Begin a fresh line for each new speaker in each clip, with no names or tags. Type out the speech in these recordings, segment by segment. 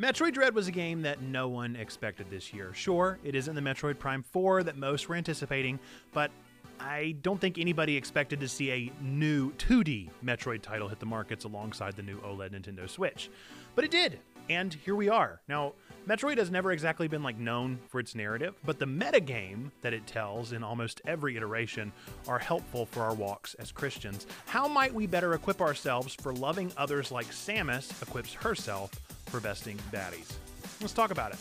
Metroid Dread was a game that no one expected this year. Sure, it isn't the Metroid Prime 4 that most were anticipating, but I don't think anybody expected to see a new 2D Metroid title hit the markets alongside the new OLED Nintendo Switch. But it did, and here we are. Now, Metroid has never exactly been like known for its narrative, but the metagame that it tells in almost every iteration are helpful for our walks as Christians. How might we better equip ourselves for loving others like Samus equips herself for besting baddies? Let's talk about it.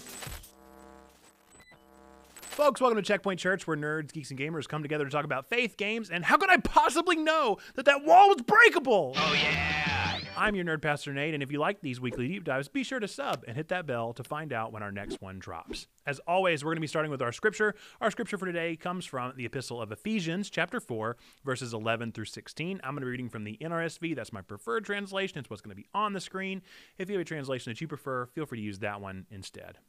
Folks, welcome to Checkpoint Church, where nerds, geeks, and gamers come together to talk about faith, games, and how could I possibly know that that wall was breakable?
Oh, yeah.
I'm your nerd pastor Nate, and if you like these weekly deep dives, be sure to sub and hit that bell to find out when our next one drops. As always, we're going to be starting with our scripture. Our scripture for today comes from the Epistle of Ephesians, chapter 4, verses 11 through 16. I'm going to be reading from the NRSV. That's my preferred translation. It's what's going to be on the screen. If you have a translation that you prefer, feel free to use that one instead.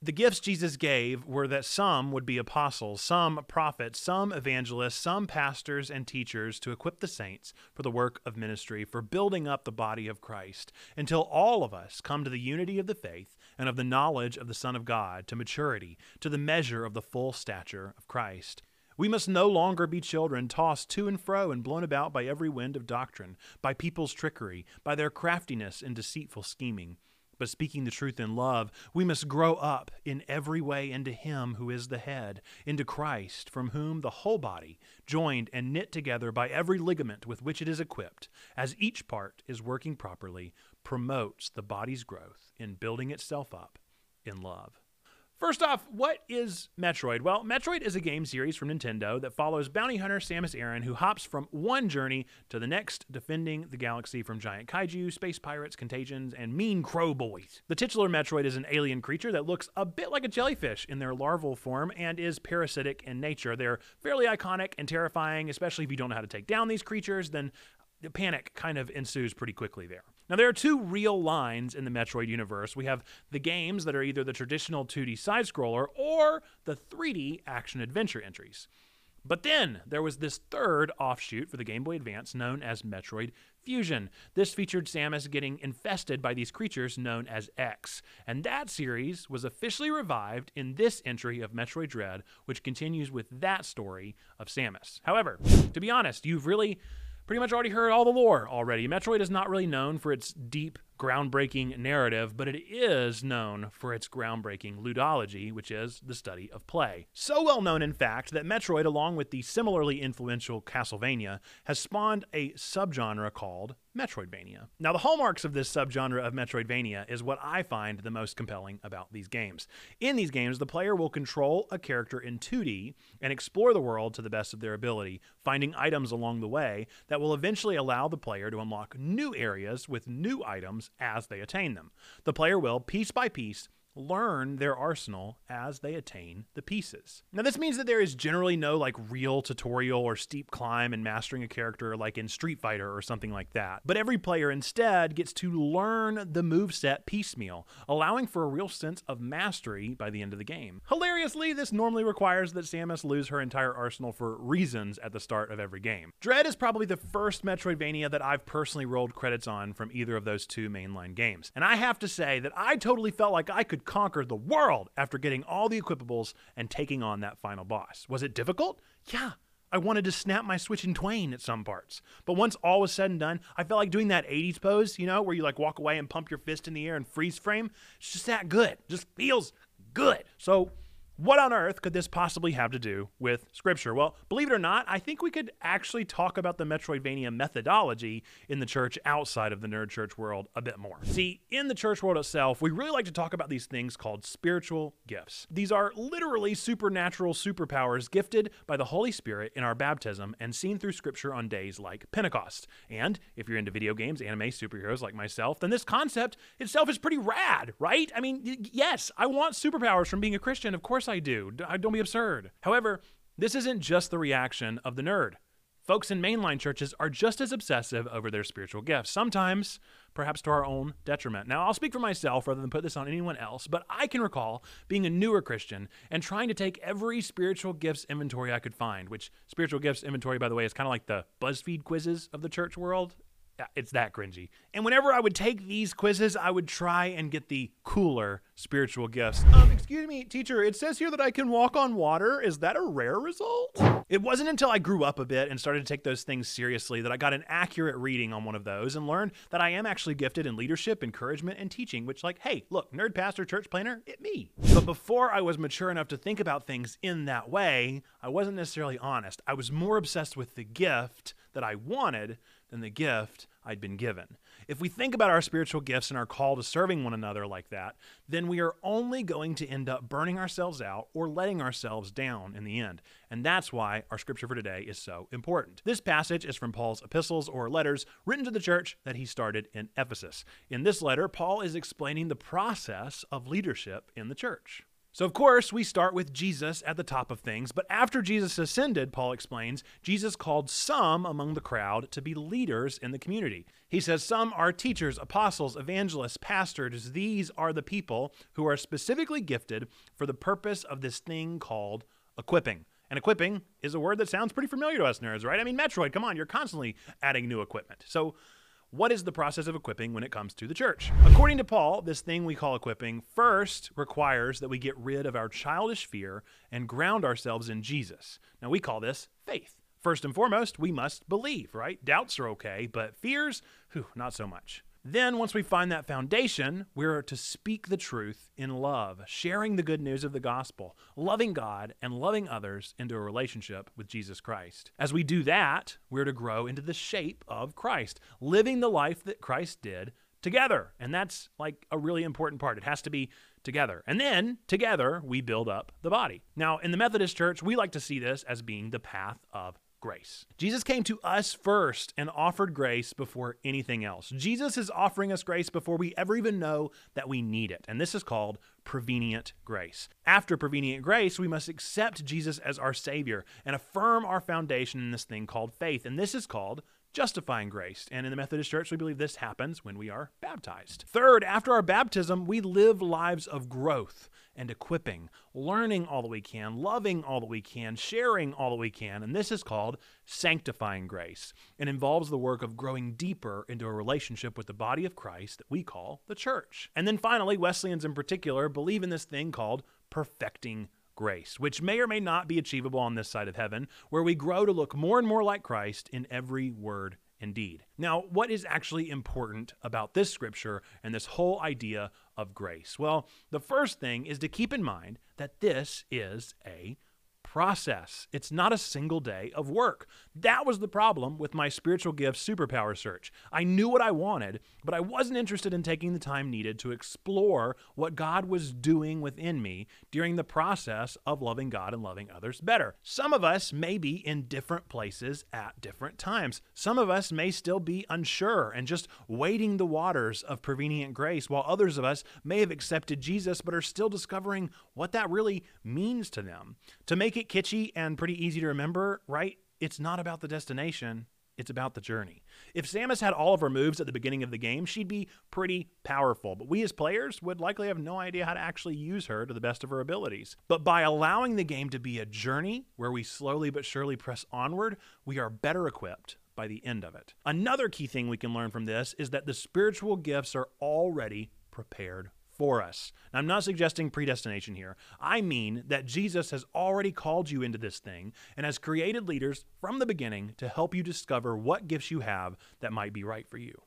The gifts Jesus gave were that some would be apostles, some prophets, some evangelists, some pastors and teachers to equip the saints for the work of ministry, for building up the body of Christ, until all of us come to the unity of the faith and of the knowledge of the Son of God, to maturity, to the measure of the full stature of Christ. We must no longer be children tossed to and fro and blown about by every wind of doctrine, by people's trickery, by their craftiness and deceitful scheming but speaking the truth in love, we must grow up in every way into Him who is the head, into Christ, from whom the whole body, joined and knit together by every ligament with which it is equipped, as each part is working properly, promotes the body's growth in building itself up in love. First off, what is Metroid? Well, Metroid is a game series from Nintendo that follows bounty hunter Samus Aran, who hops from one journey to the next, defending the galaxy from giant kaiju, space pirates, contagions, and mean crow boys. The titular Metroid is an alien creature that looks a bit like a jellyfish in their larval form and is parasitic in nature. They're fairly iconic and terrifying, especially if you don't know how to take down these creatures, then the panic kind of ensues pretty quickly there. Now, there are two real lines in the Metroid universe. We have the games that are either the traditional 2D side scroller or the 3D action adventure entries. But then there was this third offshoot for the Game Boy Advance known as Metroid Fusion. This featured Samus getting infested by these creatures known as X. And that series was officially revived in this entry of Metroid Dread, which continues with that story of Samus. However, to be honest, you've really pretty much already heard all the lore already. Metroid is not really known for its deep groundbreaking narrative, but it is known for its groundbreaking ludology, which is the study of play. So well known, in fact, that Metroid, along with the similarly influential Castlevania, has spawned a subgenre called Metroidvania. Now, the hallmarks of this subgenre of Metroidvania is what I find the most compelling about these games. In these games, the player will control a character in 2D and explore the world to the best of their ability, finding items along the way that will eventually allow the player to unlock new areas with new items as they attain them. The player will, piece by piece, learn their arsenal as they attain the pieces. Now, this means that there is generally no like real tutorial or steep climb in mastering a character like in Street Fighter or something like that. But every player instead gets to learn the move set piecemeal, allowing for a real sense of mastery by the end of the game. Hilariously, this normally requires that Samus lose her entire arsenal for reasons at the start of every game. Dread is probably the first Metroidvania that I've personally rolled credits on from either of those two mainline games. And I have to say that I totally felt like I could conquer the world after getting all the equipables and taking on that final boss. Was it difficult? Yeah. I wanted to snap my switch in twain at some parts. But once all was said and done, I felt like doing that 80s pose, you know, where you like walk away and pump your fist in the air and freeze frame. It's just that good. Just feels good. So what on earth could this possibly have to do with Scripture? Well, believe it or not, I think we could actually talk about the Metroidvania methodology in the church outside of the nerd church world a bit more. See, in the church world itself, we really like to talk about these things called spiritual gifts. These are literally supernatural superpowers gifted by the Holy Spirit in our baptism and seen through Scripture on days like Pentecost. And if you're into video games, anime, superheroes like myself, then this concept itself is pretty rad, right? I mean, yes, I want superpowers from being a Christian, of course I do. Don't be absurd. However, this isn't just the reaction of the nerd. Folks in mainline churches are just as obsessive over their spiritual gifts, sometimes perhaps to our own detriment. Now, I'll speak for myself rather than put this on anyone else, but I can recall being a newer Christian and trying to take every spiritual gifts inventory I could find, which spiritual gifts inventory, by the way, is kind of like the BuzzFeed quizzes of the church world it's that cringy. And whenever I would take these quizzes, I would try and get the cooler spiritual gifts. Um, excuse me, teacher, it says here that I can walk on water. Is that a rare result? It wasn't until I grew up a bit and started to take those things seriously that I got an accurate reading on one of those and learned that I am actually gifted in leadership, encouragement, and teaching, which, like, hey, look, nerd pastor, church planner, it me. But before I was mature enough to think about things in that way, I wasn't necessarily honest. I was more obsessed with the gift that I wanted than the gift I'd been given. If we think about our spiritual gifts and our call to serving one another like that, then we are only going to end up burning ourselves out or letting ourselves down in the end. And that's why our scripture for today is so important. This passage is from Paul's epistles or letters written to the church that he started in Ephesus. In this letter, Paul is explaining the process of leadership in the church. So, of course, we start with Jesus at the top of things, but after Jesus ascended, Paul explains, Jesus called some among the crowd to be leaders in the community. He says some are teachers, apostles, evangelists, pastors. These are the people who are specifically gifted for the purpose of this thing called equipping. And equipping is a word that sounds pretty familiar to us nerds, right? I mean, Metroid, come on, you're constantly adding new equipment. So, what is the process of equipping when it comes to the church? According to Paul, this thing we call equipping first requires that we get rid of our childish fear and ground ourselves in Jesus. Now, we call this faith. First and foremost, we must believe, right? Doubts are okay, but fears, whew, not so much. Then, once we find that foundation, we're to speak the truth in love, sharing the good news of the gospel, loving God and loving others into a relationship with Jesus Christ. As we do that, we're to grow into the shape of Christ, living the life that Christ did together. And that's like a really important part. It has to be together. And then together, we build up the body. Now, in the Methodist Church, we like to see this as being the path of grace. Jesus came to us first and offered grace before anything else. Jesus is offering us grace before we ever even know that we need it. And this is called prevenient grace. After prevenient grace, we must accept Jesus as our Savior and affirm our foundation in this thing called faith. And this is called justifying grace. And in the Methodist Church, we believe this happens when we are baptized. Third, after our baptism, we live lives of growth and equipping, learning all that we can, loving all that we can, sharing all that we can. And this is called sanctifying grace and involves the work of growing deeper into a relationship with the body of Christ that we call the church. And then finally, Wesleyans in particular believe in this thing called perfecting grace, which may or may not be achievable on this side of heaven, where we grow to look more and more like Christ in every word and deed. Now, what is actually important about this scripture and this whole idea of grace? Well, the first thing is to keep in mind that this is a process. It's not a single day of work. That was the problem with my spiritual gifts superpower search. I knew what I wanted, but I wasn't interested in taking the time needed to explore what God was doing within me during the process of loving God and loving others better. Some of us may be in different places at different times. Some of us may still be unsure and just wading the waters of prevenient grace, while others of us may have accepted Jesus but are still discovering what that really means to them. To make it kitschy and pretty easy to remember, right? It's not about the destination, it's about the journey. If Samus had all of her moves at the beginning of the game, she'd be pretty powerful, but we as players would likely have no idea how to actually use her to the best of her abilities. But by allowing the game to be a journey where we slowly but surely press onward, we are better equipped by the end of it. Another key thing we can learn from this is that the spiritual gifts are already prepared for us. Now, I'm not suggesting predestination here. I mean that Jesus has already called you into this thing and has created leaders from the beginning to help you discover what gifts you have that might be right for you.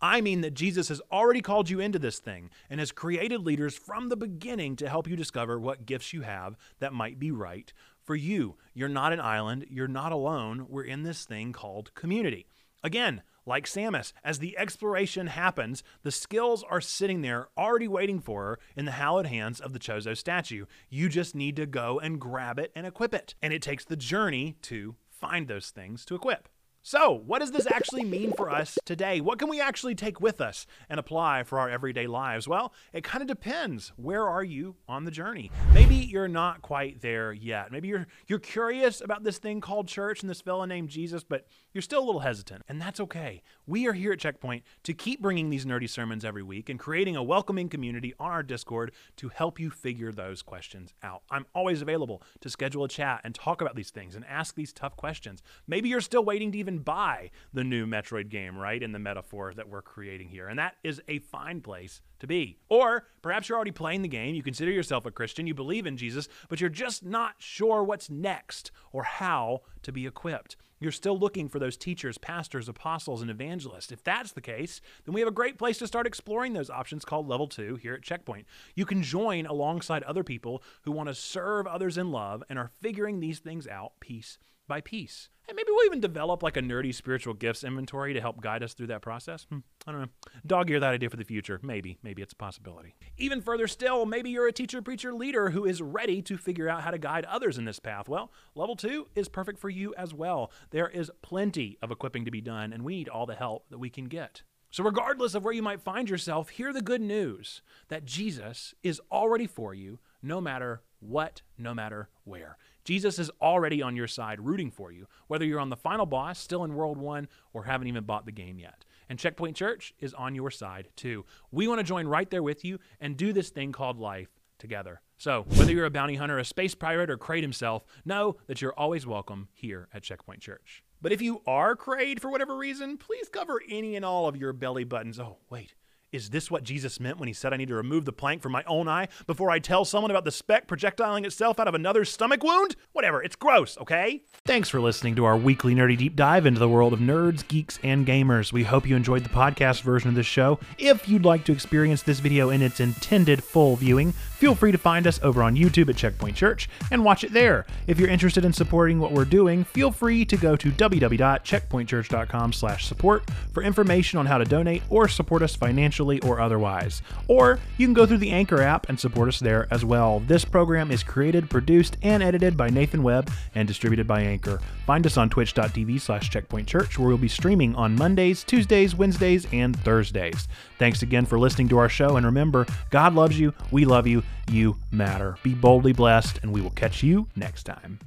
I mean that Jesus has already called you into this thing and has created leaders from the beginning to help you discover what gifts you have that might be right for you. You're not an island, you're not alone. We're in this thing called community. Again, like Samus, as the exploration happens, the skills are sitting there already waiting for her in the hallowed hands of the Chozo statue. You just need to go and grab it and equip it. And it takes the journey to find those things to equip. So, what does this actually mean for us today? What can we actually take with us and apply for our everyday lives? Well, it kind of depends. Where are you on the journey? Maybe you're not quite there yet. Maybe you're you're curious about this thing called church and this fella named Jesus, but you're still a little hesitant, and that's okay. We are here at Checkpoint to keep bringing these nerdy sermons every week and creating a welcoming community on our Discord to help you figure those questions out. I'm always available to schedule a chat and talk about these things and ask these tough questions. Maybe you're still waiting to even even buy the new Metroid game, right? In the metaphor that we're creating here. And that is a fine place to be. Or perhaps you're already playing the game, you consider yourself a Christian, you believe in Jesus, but you're just not sure what's next or how to be equipped. You're still looking for those teachers, pastors, apostles, and evangelists. If that's the case, then we have a great place to start exploring those options called Level 2 here at Checkpoint. You can join alongside other people who want to serve others in love and are figuring these things out piece by piece. And maybe we'll even develop like a nerdy spiritual gifts inventory to help guide us through that process. Hmm, I don't know. Dog ear that idea for the future. Maybe. Maybe it's a possibility. Even further still, maybe you're a teacher, preacher, leader who is ready to figure out how to guide others in this path. Well, level two is perfect for you as well. There is plenty of equipping to be done, and we need all the help that we can get. So, regardless of where you might find yourself, hear the good news that Jesus is already for you, no matter what, no matter where. Jesus is already on your side, rooting for you, whether you're on the final boss, still in World 1, or haven't even bought the game yet. And Checkpoint Church is on your side too. We want to join right there with you and do this thing called life together. So, whether you're a bounty hunter, a space pirate, or Kraid himself, know that you're always welcome here at Checkpoint Church. But if you are Kraid for whatever reason, please cover any and all of your belly buttons. Oh, wait. Is this what Jesus meant when he said I need to remove the plank from my own eye before I tell someone about the speck projectiling itself out of another's stomach wound? Whatever, it's gross, okay? Thanks for listening to our weekly nerdy deep dive into the world of nerds, geeks, and gamers. We hope you enjoyed the podcast version of this show. If you'd like to experience this video in its intended full viewing, feel free to find us over on YouTube at Checkpoint Church and watch it there. If you're interested in supporting what we're doing, feel free to go to www.checkpointchurch.com/support for information on how to donate or support us financially or otherwise. Or you can go through the Anchor app and support us there as well. This program is created, produced, and edited by Nathan Webb and distributed by Anchor. Find us on twitch.tv/checkpointchurch where we'll be streaming on Mondays, Tuesdays, Wednesdays, and Thursdays. Thanks again for listening to our show, and remember, God loves you, we love you, you matter. Be boldly blessed, and we will catch you next time.